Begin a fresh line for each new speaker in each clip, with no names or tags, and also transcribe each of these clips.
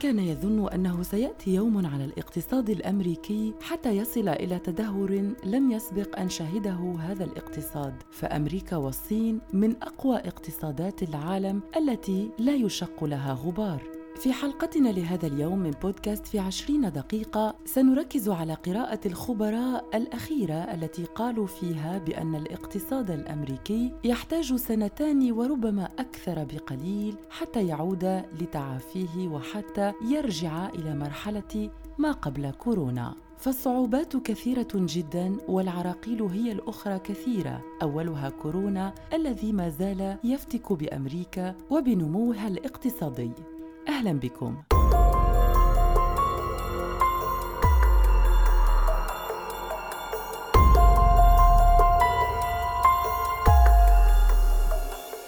كان يظن أنه سيأتي يوم على الاقتصاد الأمريكي حتى يصل إلى تدهور لم يسبق أن شهده هذا الاقتصاد فأمريكا والصين من أقوى اقتصادات العالم التي لا يشق لها غبار. في حلقتنا لهذا اليوم من بودكاست في عشرين دقيقة سنركز على قراءة الخبراء الأخيرة التي قالوا فيها بأن الاقتصاد الأمريكي يحتاج سنتان وربما أكثر بقليل حتى يعود لتعافيه وحتى يرجع إلى مرحلة ما قبل كورونا. فالصعوبات كثيرة جدا والعراقيل هي الأخرى كثيرة. أولها كورونا الذي ما زال يفتك بأمريكا وبنموها الاقتصادي. أهلا بكم.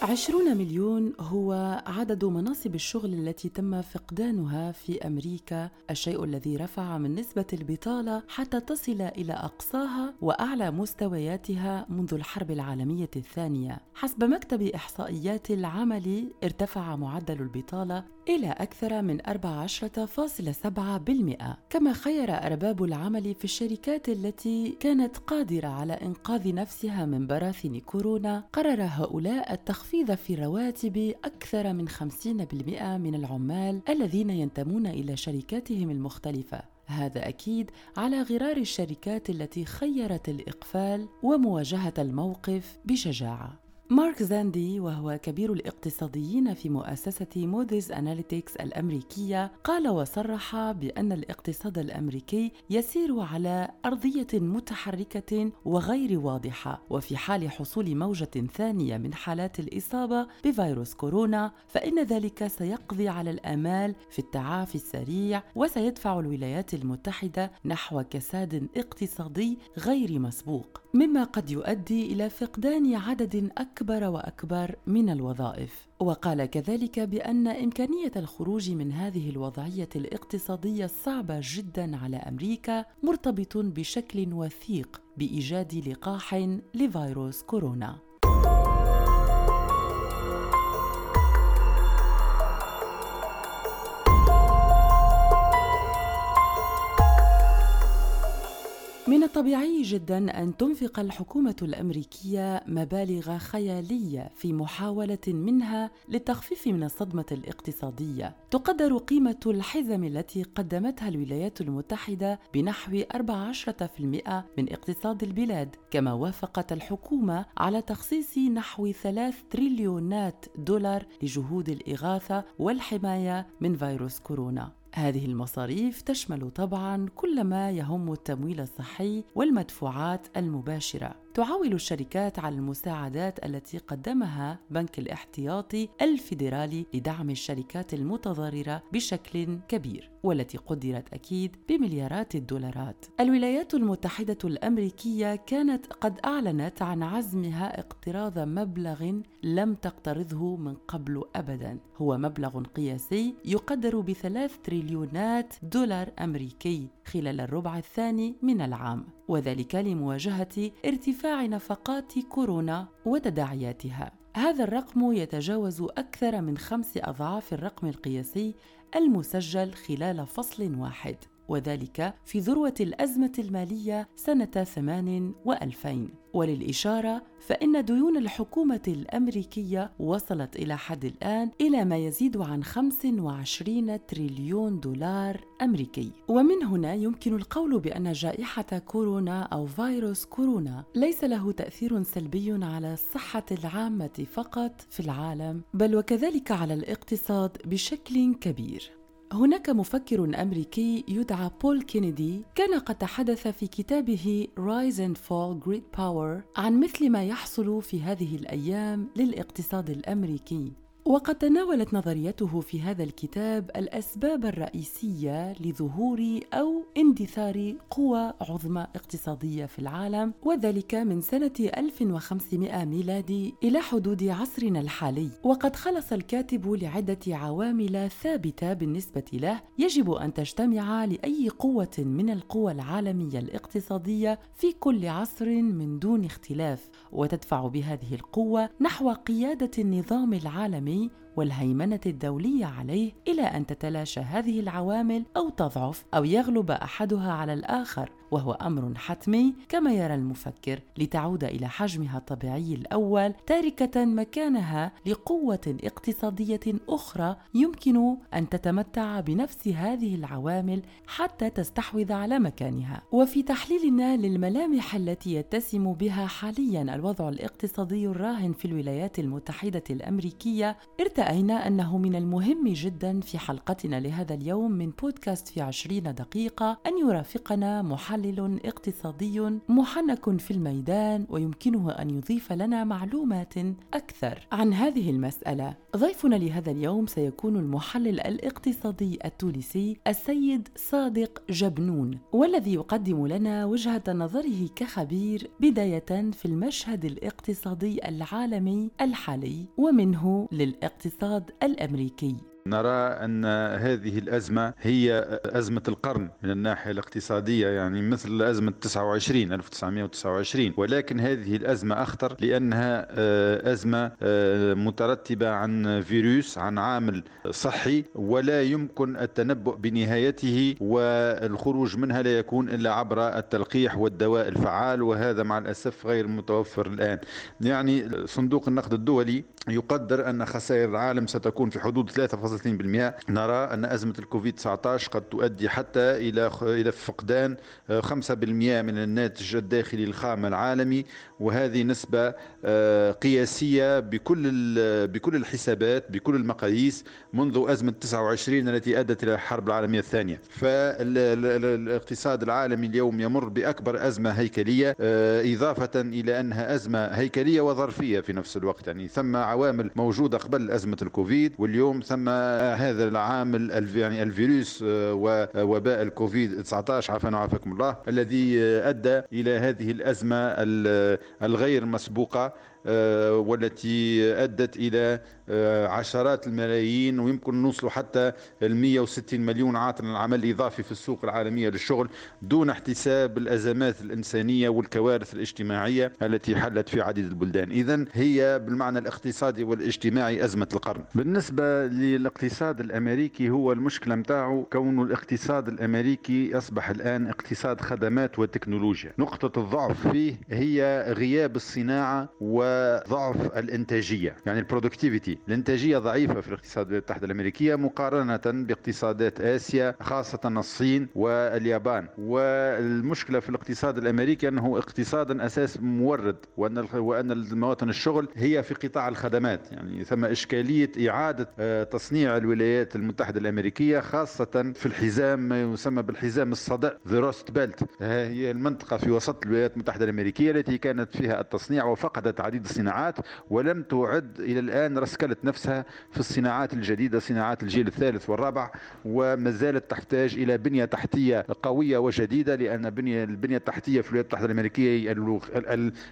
عشرون مليون هو عدد مناصب الشغل التي تم فقدانها في أمريكا الشيء الذي رفع من نسبة البطالة حتى تصل إلى أقصاها وأعلى مستوياتها منذ الحرب العالمية الثانية. حسب مكتب إحصائيات العمل ارتفع معدل البطالة إلى أكثر من 14.7% كما خير أرباب العمل في الشركات التي كانت قادرة على إنقاذ نفسها من براثن كورونا قرر هؤلاء التخفيض في الرواتب أكثر من 50% من العمال الذين ينتمون إلى شركاتهم المختلفة. هذا أكيد على غرار الشركات التي خيرت الإقفال ومواجهة الموقف بشجاعة. مارك زاندي وهو كبير الاقتصاديين في مؤسسة Moody's Analytics الأمريكية قال وصرح بأن الاقتصاد الأمريكي يسير على أرضية متحركة وغير واضحة وفي حال حصول موجة ثانية من حالات الإصابة بفيروس كورونا فإن ذلك سيقضي على الآمال في التعافي السريع وسيدفع الولايات المتحدة نحو كساد اقتصادي غير مسبوق. مما قد يؤدي إلى فقدان عدد أكبر أكبر وأكبر من الوظائف. وقال كذلك بأن إمكانية الخروج من هذه الوضعية الاقتصادية الصعبه جدا على أمريكا مرتبط بشكل وثيق بإيجاد لقاح لفيروس كورونا. من الطبيعي جدا أن تنفق الحكومة الأمريكية مبالغ خيالية في محاولة منها للتخفيف من الصدمة الاقتصادية. تقدر قيمة الحزم التي قدمتها الولايات المتحدة بنحو 14% من اقتصاد البلاد كما وافقت الحكومة على تخصيص نحو 3 تريليونات دولار لجهود الإغاثة والحماية من فيروس كورونا. هذه المصاريف تشمل طبعا كل ما يهم التمويل الصحي والمدفوعات المباشرة. تعول الشركات على المساعدات التي قدمها بنك الاحتياطي الفيدرالي لدعم الشركات المتضررة بشكل كبير والتي قدرت أكيد بمليارات الدولارات. الولايات المتحدة الأمريكية كانت قد أعلنت عن عزمها اقتراض مبلغ لم تقترضه من قبل ابدا، هو مبلغ قياسي يقدر بثلاث تريليونات دولار أمريكي خلال الربع الثاني من العام. وذلك لمواجهة ارتفاع نفقات كورونا وتداعياتها هذا الرقم يتجاوز أكثر من خمس أضعاف الرقم القياسي المسجل خلال فصل واحد. وذلك في ذروة الأزمة المالية سنة ثمان وألفين. وللإشارة فإن ديون الحكومة الأمريكية وصلت إلى حد الآن إلى ما يزيد عن 25 تريليون دولار أمريكي. ومن هنا يمكن القول بأن جائحة كورونا أو فيروس كورونا ليس له تأثير سلبي على الصحة العامة فقط في العالم بل وكذلك على الاقتصاد بشكل كبير. هناك مفكر أمريكي يدعى بول كينيدي كان قد تحدث في كتابه Rise and Fall Great Power عن مثل ما يحصل في هذه الأيام للاقتصاد الأمريكي. وقد تناولت نظريته في هذا الكتاب الأسباب الرئيسية لظهور أو اندثار قوى عظمى اقتصادية في العالم وذلك من سنة 1500 ميلادي إلى حدود عصرنا الحالي. وقد خلص الكاتب لعدة عوامل ثابتة بالنسبة له يجب أن تجتمع لأي قوة من القوى العالمية الاقتصادية في كل عصر من دون اختلاف وتدفع بهذه القوة نحو قيادة النظام العالمي Paris والهيمنة الدولية عليه إلى أن تتلاشى هذه العوامل أو تضعف أو يغلب أحدها على الآخر وهو أمر حتمي كما يرى المفكر لتعود إلى حجمها الطبيعي الأول تاركة مكانها لقوة اقتصادية أخرى يمكن أن تتمتع بنفس هذه العوامل حتى تستحوذ على مكانها. وفي تحليلنا للملامح التي يتسم بها حاليا الوضع الاقتصادي الراهن في الولايات المتحدة الأمريكية ارتأينا أنه من المهم جدا في حلقتنا لهذا اليوم من بودكاست في عشرين دقيقة أن يرافقنا محلل اقتصادي محنك في الميدان ويمكنه أن يضيف لنا معلومات أكثر عن هذه المسألة. ضيفنا لهذا اليوم سيكون المحلل الاقتصادي التونسي السيد صادق جبنون والذي يقدم لنا وجهة نظره كخبير بداية في المشهد الاقتصادي العالمي الحالي ومنه للاقتصاد الأمريكي.
نرى أن هذه الأزمة هي أزمة القرن من الناحية الاقتصادية يعني مثل أزمة 29 1929 ولكن هذه الأزمة أخطر لأنها آه، أزمة آه، مترتبة عن فيروس عن عامل صحي ولا يمكن التنبؤ بنهايته والخروج منها لا يكون إلا عبر التلقيح والدواء الفعال وهذا مع الأسف غير متوفر الآن. يعني صندوق النقد الدولي يقدر أن خسائر العالم ستكون في حدود 3 35% نرى أن أزمة الكوفيد 19 قد تؤدي حتى إلى إلى فقدان 5% آه، من الناتج الداخلي الخام العالمي وهذه نسبة آه، قياسية بكل بكل الحسابات بكل المقاييس منذ أزمة 29 التي أدت إلى الحرب العالمية الثانية. فالاقتصاد العالمي اليوم يمر بأكبر أزمة هيكلية آه، إضافة إلى أنها أزمة هيكلية وظرفية في نفس الوقت. يعني ثم عوامل موجودة قبل أزمة الكوفيد واليوم ثم هذا العامل يعني الفيروس آه، ووباء الكوفيد 19 عافانا وعافاكم الله. الذي أدى إلى هذه الأزمة الغير مسبوقة. آه، والتي أدت إلى آه، عشرات الملايين ويمكن نوصل حتى ال 160 مليون عاطل العمل الإضافي في السوق العالمية للشغل دون احتساب الأزمات الإنسانية والكوارث الاجتماعية التي حلت في عديد البلدان. إذا هي بالمعنى الاقتصادي والاجتماعي أزمة القرن. بالنسبة للاقتصاد الأمريكي هو المشكلة متاعه كون الاقتصاد الأمريكي أصبح الآن اقتصاد خدمات وتكنولوجيا. نقطة الضعف فيه هي غياب الصناعة و وضعف الإنتاجية. يعني ال productivity. الإنتاجية ضعيفة في الاقتصاد الولايات المتحده الأمريكية مقارنة باقتصادات آسيا خاصة الصين واليابان. والمشكلة في الاقتصاد الأمريكي أنه اقتصاد أساس مورد وأن وأن مواطن الشغل هي في قطاع الخدمات. يعني ثم إشكالية إعادة آه، تصنيع الولايات المتحدة الأمريكية خاصة في الحزام ما يسمى بالحزام الصدأ the Rust Belt هي المنطقة في وسط الولايات المتحدة الأمريكية التي كانت فيها التصنيع وفقدت عديد الصناعات ولم تعد إلى الآن رسكلت نفسها في الصناعات الجديدة صناعات الجيل الثالث والرابع وما زالت تحتاج إلى بنية تحتية قوية وجديدة لأن بنية البنية التحتية في الولايات المتحدة الأمريكية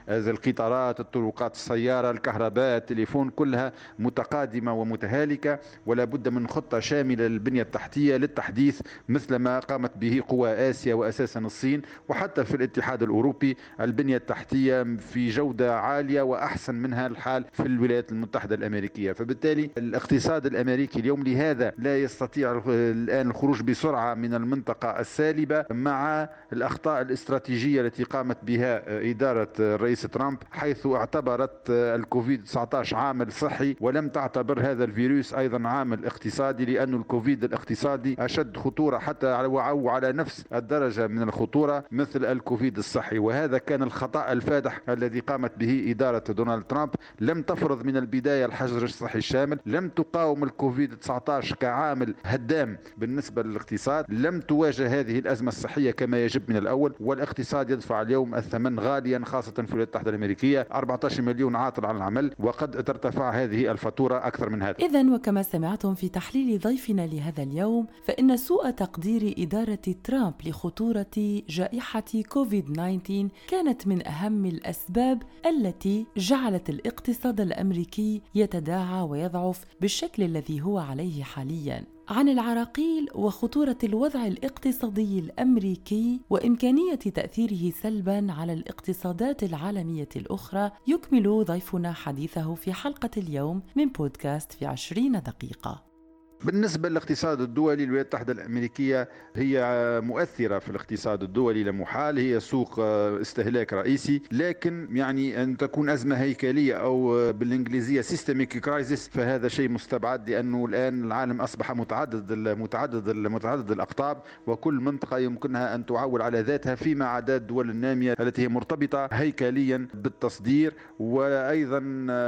القطارات الطرقات السيارة الكهرباء التليفون كلها متقادمة ومتهالكة ولا بد من خطة شاملة للبنية التحتية للتحديث مثل ما قامت به قوى آسيا وأساسا الصين وحتى في الاتحاد الأوروبي البنية التحتية في جودة عالية وأحسن منها الحال في الولايات المتحدة الأمريكية. فبالتالي الاقتصاد الأمريكي اليوم لهذا لا يستطيع الآن الخروج بسرعة من المنطقة السالبة مع الأخطاء الاستراتيجية التي قامت بها إدارة الرئيس ترامب حيث اعتبرت الكوفيد 19 عامل صحي ولم تعتبر هذا الفيروس أيضا عامل اقتصادي لأن الكوفيد الاقتصادي أشد خطورة حتى أو على نفس الدرجة من الخطورة مثل الكوفيد الصحي. وهذا كان الخطأ الفادح الذي قامت به دونالد ترامب لم تفرض من البداية الحجر الصحي الشامل لم تقاوم الكوفيد 19 كعامل هدام بالنسبة للاقتصاد لم تواجه هذه الأزمة الصحية كما يجب من الأول والاقتصاد يدفع اليوم الثمن غاليا خاصة في الولايات المتحدة الأمريكية 14 مليون عاطل عن العمل وقد ترتفع هذه الفاتورة أكثر من هذا.
إذا وكما سمعتم في تحليل ضيفنا لهذا اليوم فإن سوء تقدير إدارة ترامب لخطورة جائحة كوفيد 19 كانت من أهم الأسباب التي جعلت الاقتصاد الأمريكي يتداعى ويضعف بالشكل الذي هو عليه حاليا. عن العراقيل وخطورة الوضع الاقتصادي الأمريكي وإمكانية تأثيره سلبا على الاقتصادات العالمية الأخرى يكمل ضيفنا حديثه في حلقة اليوم من بودكاست في عشرين دقيقة.
بالنسبة للاقتصاد الدولي الولايات المتحدة الأمريكية هي مؤثرة في الاقتصاد الدولي لا محالة هي سوق استهلاك رئيسي. لكن يعني أن تكون أزمة هيكلية أو بالإنجليزية systemic crisis فهذا شيء مستبعد لأنه الآن العالم أصبح متعدد متعدد متعدد الأقطاب وكل منطقة يمكنها أن تعول على ذاتها فيما عدا الدول النامية التي هي مرتبطة هيكليا بالتصدير. وأيضا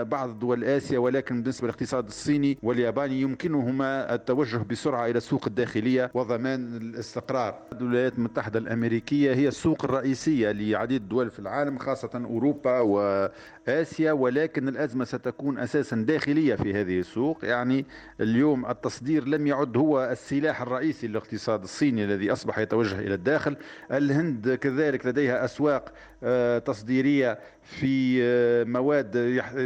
بعض دول آسيا ولكن بالنسبة للاقتصاد الصيني والياباني يمكنهما التوجه بسرعة إلى السوق الداخلية وضمان الاستقرار. الولايات المتحدة الأمريكية هي السوق الرئيسية لعديد الدول في العالم خاصة أوروبا وآسيا ولكن الأزمة ستكون أساسا داخلية في هذه السوق. يعني اليوم التصدير لم يعد هو السلاح الرئيسي للاقتصاد الصيني الذي أصبح يتوجه إلى الداخل. الهند كذلك لديها أسواق آه، تصديرية في آه، مواد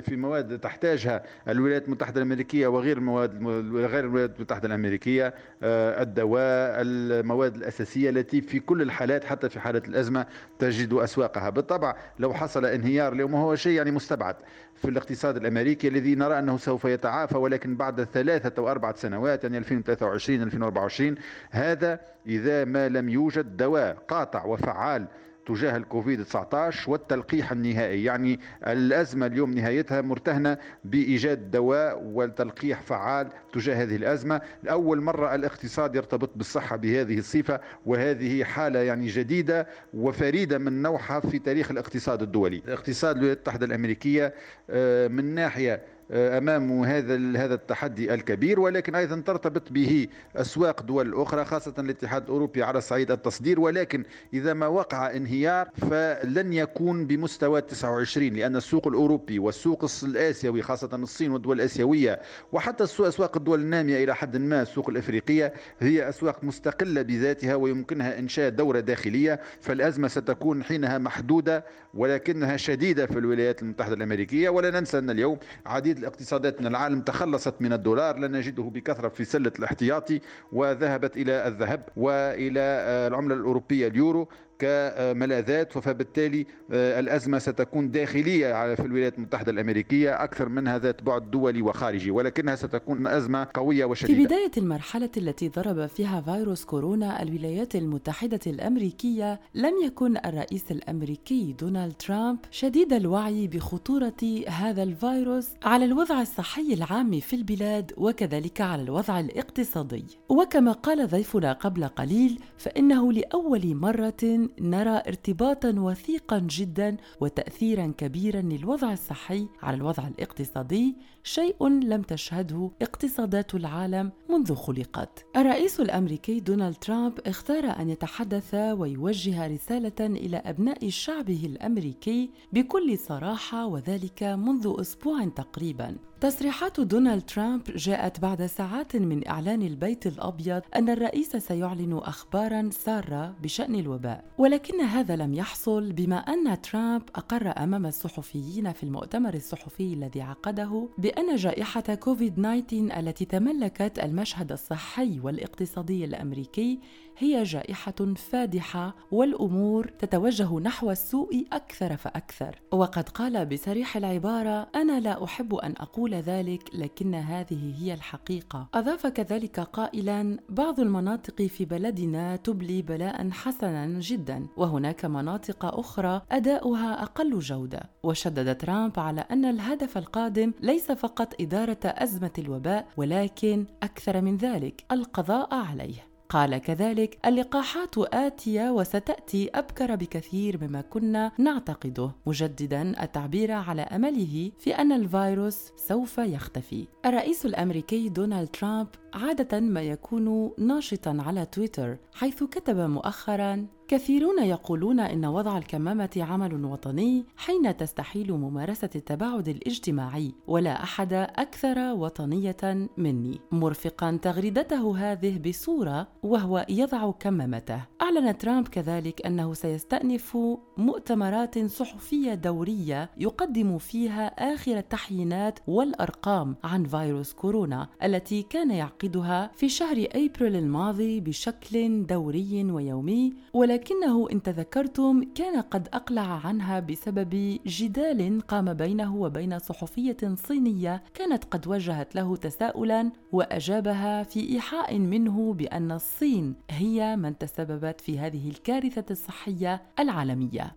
في مواد تحتاجها الولايات المتحدة الأمريكية وغير المواد غير الولايات المتحدة الأمريكية آه، الدواء المواد الأساسية التي في كل الحالات حتى في حالة الأزمة تجد أسواقها. بالطبع لو حصل انهيار اليوم هو شيء يعني مستبعد في الاقتصاد الأمريكي الذي نرى أنه سوف يتعافى ولكن بعد ثلاثة أو أربعة سنوات يعني 2023 2024 هذا إذا ما لم يوجد دواء قاطع وفعال تجاه الكوفيد 19 والتلقيح النهائي يعني الأزمة اليوم نهايتها مرتهنة بإيجاد دواء وتلقيح فعال تجاه هذه الأزمة. لأول مرة الاقتصاد يرتبط بالصحة بهذه الصفة وهذه حالة يعني جديدة وفريدة من نوعها في تاريخ الاقتصاد الدولي. الاقتصاد الولايات المتحدة الأمريكية آه، من ناحية أمام هذا هذا التحدي الكبير ولكن أيضا ترتبط به أسواق دول أخرى خاصة الاتحاد الأوروبي على صعيد التصدير. ولكن إذا ما وقع انهيار فلن يكون بمستوى 29 لأن السوق الأوروبي والسوق الآسيوي خاصة الصين والدول الآسيوية وحتى أسواق الدول النامية إلى حد ما السوق الأفريقية هي أسواق مستقلة بذاتها ويمكنها إنشاء دورة داخلية. فالأزمة ستكون حينها محدودة ولكنها شديدة في الولايات المتحدة الأمريكية. ولا ننسى أن اليوم عديد الاقتصادات من العالم تخلصت من الدولار لا نجده بكثرة في سلة الاحتياطي وذهبت إلى الذهب وإلى العملة الأوروبية اليورو. كملاذات فبالتالي آه، الأزمة ستكون داخلية في الولايات المتحدة الأمريكية أكثر منها ذات بعد دولي وخارجي ولكنها ستكون أزمة قوية وشديدة.
في بداية المرحلة التي ضرب فيها فيروس كورونا الولايات المتحدة الأمريكية لم يكن الرئيس الأمريكي دونالد ترامب شديد الوعي بخطورة هذا الفيروس على الوضع الصحي العام في البلاد وكذلك على الوضع الاقتصادي. وكما قال ضيفنا قبل قليل فإنه لأول مرة نرى ارتباطا وثيقا جدا وتاثيرا كبيرا للوضع الصحي على الوضع الاقتصادي شيء لم تشهده اقتصادات العالم منذ خلقت. الرئيس الأمريكي دونالد ترامب اختار أن يتحدث ويوجه رسالة إلى أبناء شعبه الأمريكي بكل صراحة وذلك منذ أسبوع تقريبا. تصريحات دونالد ترامب جاءت بعد ساعات من إعلان البيت الأبيض أن الرئيس سيعلن اخبارا سارة بشأن الوباء. ولكن هذا لم يحصل بما أن ترامب أقر أمام الصحفيين في المؤتمر الصحفي الذي عقده بأن جائحة كوفيد 19 التي تملكت المشهد الصحي والاقتصادي الأمريكي هي جائحة فادحة والأمور تتوجه نحو السوء أكثر فأكثر. وقد قال بصريح العبارة أنا لا أحب أن أقول ذلك لكن هذه هي الحقيقة. أضاف كذلك قائلا بعض المناطق في بلدنا تبلي بلاء حسنا جدا وهناك مناطق أخرى أداؤها أقل جودة. وشدد ترامب على أن الهدف القادم ليس فقط إدارة أزمة الوباء ولكن أكثر من ذلك القضاء عليه. قال كذلك اللقاحات آتية وستأتي أبكر بكثير مما كنا نعتقده. مجددا التعبير على أمله في أن الفيروس سوف يختفي. الرئيس الأمريكي دونالد ترامب عادة ما يكون ناشطا على تويتر حيث كتب مؤخرا كثيرون يقولون إن وضع الكمامة عمل وطني حين تستحيل ممارسة التباعد الاجتماعي ولا أحد أكثر وطنية مني. مرفقا تغريدته هذه بصورة وهو يضع كمامته. أعلن ترامب كذلك أنه سيستأنف مؤتمرات صحفية دورية يقدم فيها آخر التحيينات والأرقام عن فيروس كورونا التي كان يعقدها في شهر أبريل الماضي بشكل دوري ويومي ولكنه إن تذكرتم كان قد أقلع عنها بسبب جدال قام بينه وبين صحفية صينية كانت قد وجهت له تساؤلا وأجابها في إيحاء منه بأن الصين هي من تسببت في هذه الكارثة الصحية العالمية.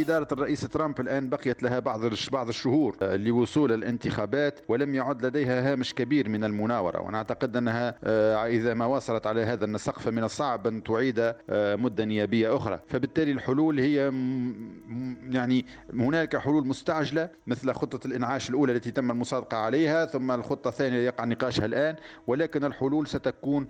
إدارة الرئيس ترامب الآن بقيت لها بعض بعض الشهور آه، لوصول الانتخابات ولم يعد لديها هامش كبير من المناورة. ونعتقد أنها آه، إذا ما وصلت على هذا النسق فمن الصعب أن تعيد آه، مدة نيابية أخرى. فبالتالي الحلول هي يعني هناك حلول مستعجلة مثل خطة الإنعاش الأولى التي تم المصادقة عليها ثم الخطة الثانية يقع نقاشها الآن. ولكن الحلول ستكون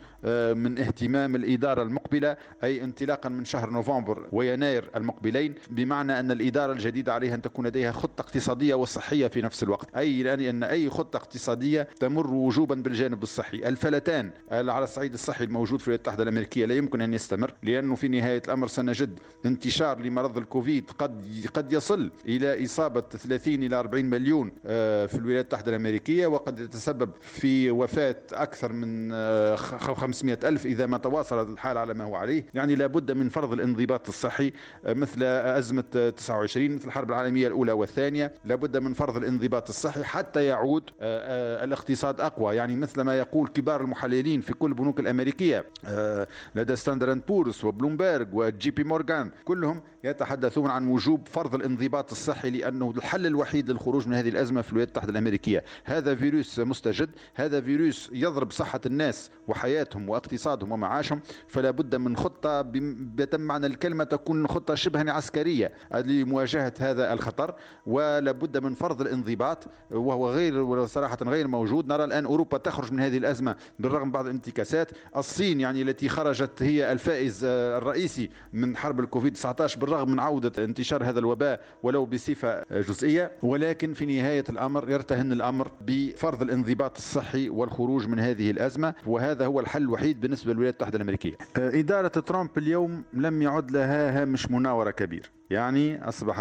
من اهتمام الإدارة المقبلة أي انطلاقا من شهر نوفمبر ويناير المقبلين. بمعنى أن الإدارة الجديدة عليها أن تكون لديها خطة اقتصادية وصحية في نفس الوقت. أي يعني أن أي خطة اقتصادية تمر وجوبا بالجانب الصحي. الفلتان على الصعيد الصحي الموجود في الولايات المتحدة الأمريكية لا يمكن أن يستمر لأنه في نهاية الأمر سنجد انتشار لمرض الكوفيد قد قد يصل إلى إصابة 30 إلى 40 مليون آه، في الولايات المتحدة الأمريكية وقد يتسبب في وفاة أكثر من 500 آه، ألف إذا ما تواصل الحال على ما هو عليه. يعني لابد من فرض الانضباط الصحي آه، مثل أزمة 29 مثل الحرب العالمية الأولى والثانية. لابد من فرض الانضباط الصحي حتى يعود آه، آه، الاقتصاد أقوى. يعني مثل ما يقول كبار المحللين في كل البنوك الأمريكية آه، لدى Standard & Poor's و Bloomberg و JP Morgan كلهم يتحدثون عن وجوب فرض الانضباط الصحي لأنه الحل الوحيد للخروج من هذه الأزمة في الولايات المتحدة الأمريكية. هذا فيروس مستجد هذا فيروس يضرب صحة الناس وحياتهم واقتصادهم ومعاشهم فلا بد من خطة بتم معنى الكلمة تكون خطة شبه عسكرية لمواجهة هذا الخطر ولا بد من فرض الانضباط وهو غير صراحة غير موجود. نرى الآن أوروبا تخرج من هذه الأزمة بالرغم من بعض الانتكاسات. الصين يعني التي خرجت هي الفائز الرئيسي من حرب الكوفيد 19 بالرغم من عودة انتشار هذا الوباء ولو بصفة جزئية ولكن في نهاية الأمر يرتهن الأمر بفرض الانضباط الصحي والخروج من هذه الأزمة وهذا هو الحل الوحيد بالنسبة للولايات المتحدة الأمريكية. إدارة ترامب اليوم لم يعد لها هامش مناورة كبير. يعني أصبح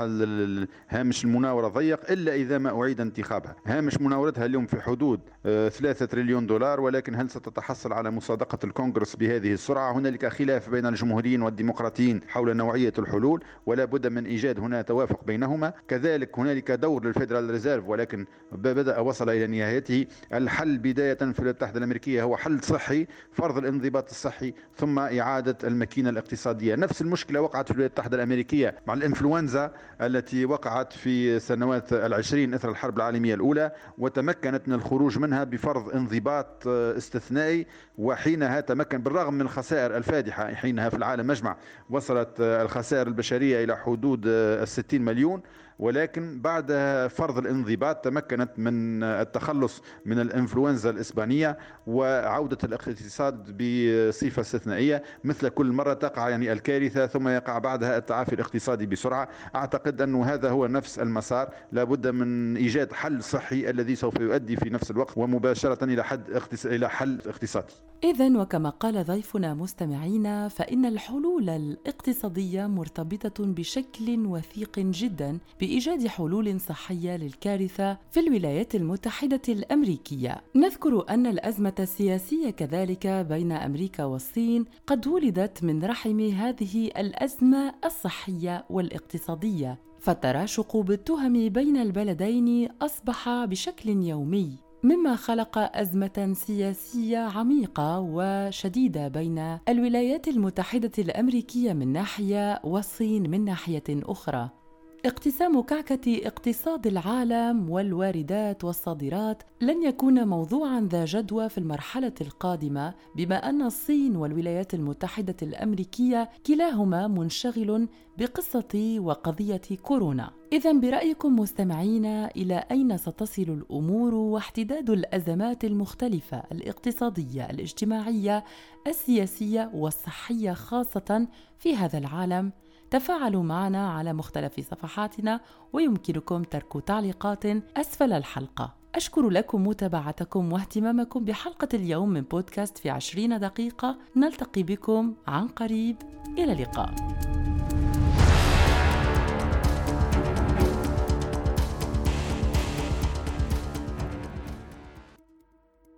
هامش المناورة ضيق إلا إذا ما أعيد انتخابها. هامش مناورتها اليوم في حدود 3 آه، تريليون دولار ولكن هل ستتحصل على مصادقة الكونغرس بهذه السرعة؟ هنالك خلاف بين الجمهوريين والديمقراطيين حول نوعية الحلول ولا بد من إيجاد هنا توافق بينهما. كذلك هنالك دور لل Federal Reserve ولكن بدأ وصل إلى نهايته. الحل بداية في الولايات المتحدة الأمريكية هو حل صحي فرض الانضباط الصحي ثم إعادة الماكينة الاقتصادية. نفس المشكلة وقعت في الولايات المتحدة الأمريكية مع الإنفلونزا التي وقعت في سنوات العشرين إثر الحرب العالمية الأولى وتمكنت من الخروج منها بفرض انضباط استثنائي وحينها تمكن بالرغم من الخسائر الفادحة حينها في العالم. مجمع وصلت الخسائر البشرية إلى حدود الستين مليون. ولكن بعد فرض الانضباط تمكنت من التخلص من الإنفلونزا الإسبانية وعودة الاقتصاد بصفة استثنائية مثل كل مرة تقع يعني الكارثة ثم يقع بعدها التعافي الاقتصادي بسرعة. أعتقد أنه هذا هو نفس المسار. لابد من إيجاد حل صحي الذي سوف يؤدي في نفس الوقت ومباشرة إلى حد إلى حل اقتصادي.
إذا وكما قال ضيفنا مستمعينا فإن الحلول الاقتصادية مرتبطة بشكل وثيق جدا بإيجاد حلول صحية للكارثة في الولايات المتحدة الأمريكية. نذكر أن الأزمة السياسية كذلك بين أمريكا والصين قد ولدت من رحم هذه الأزمة الصحية والاقتصادية فالتراشق بالتهم بين البلدين أصبح بشكل يومي مما خلق أزمة سياسية عميقة وشديدة بين الولايات المتحدة الأمريكية من ناحية والصين من ناحية أخرى. اقتسام كعكة اقتصاد العالم والواردات والصادرات لن يكون موضوعا ذا جدوى في المرحلة القادمة بما أن الصين والولايات المتحدة الأمريكية كلاهما منشغل بقصة وقضية كورونا. إذا برأيكم مستمعينا إلى أين ستصل الأمور واحتداد الأزمات المختلفة الاقتصادية، الاجتماعية، السياسية والصحية خاصة في هذا العالم؟ تفاعلوا معنا على مختلف صفحاتنا ويمكنكم ترك تعليقات أسفل الحلقة. أشكر لكم متابعتكم واهتمامكم بحلقة اليوم من بودكاست في عشرين دقيقة. نلتقي بكم عن قريب. إلى اللقاء.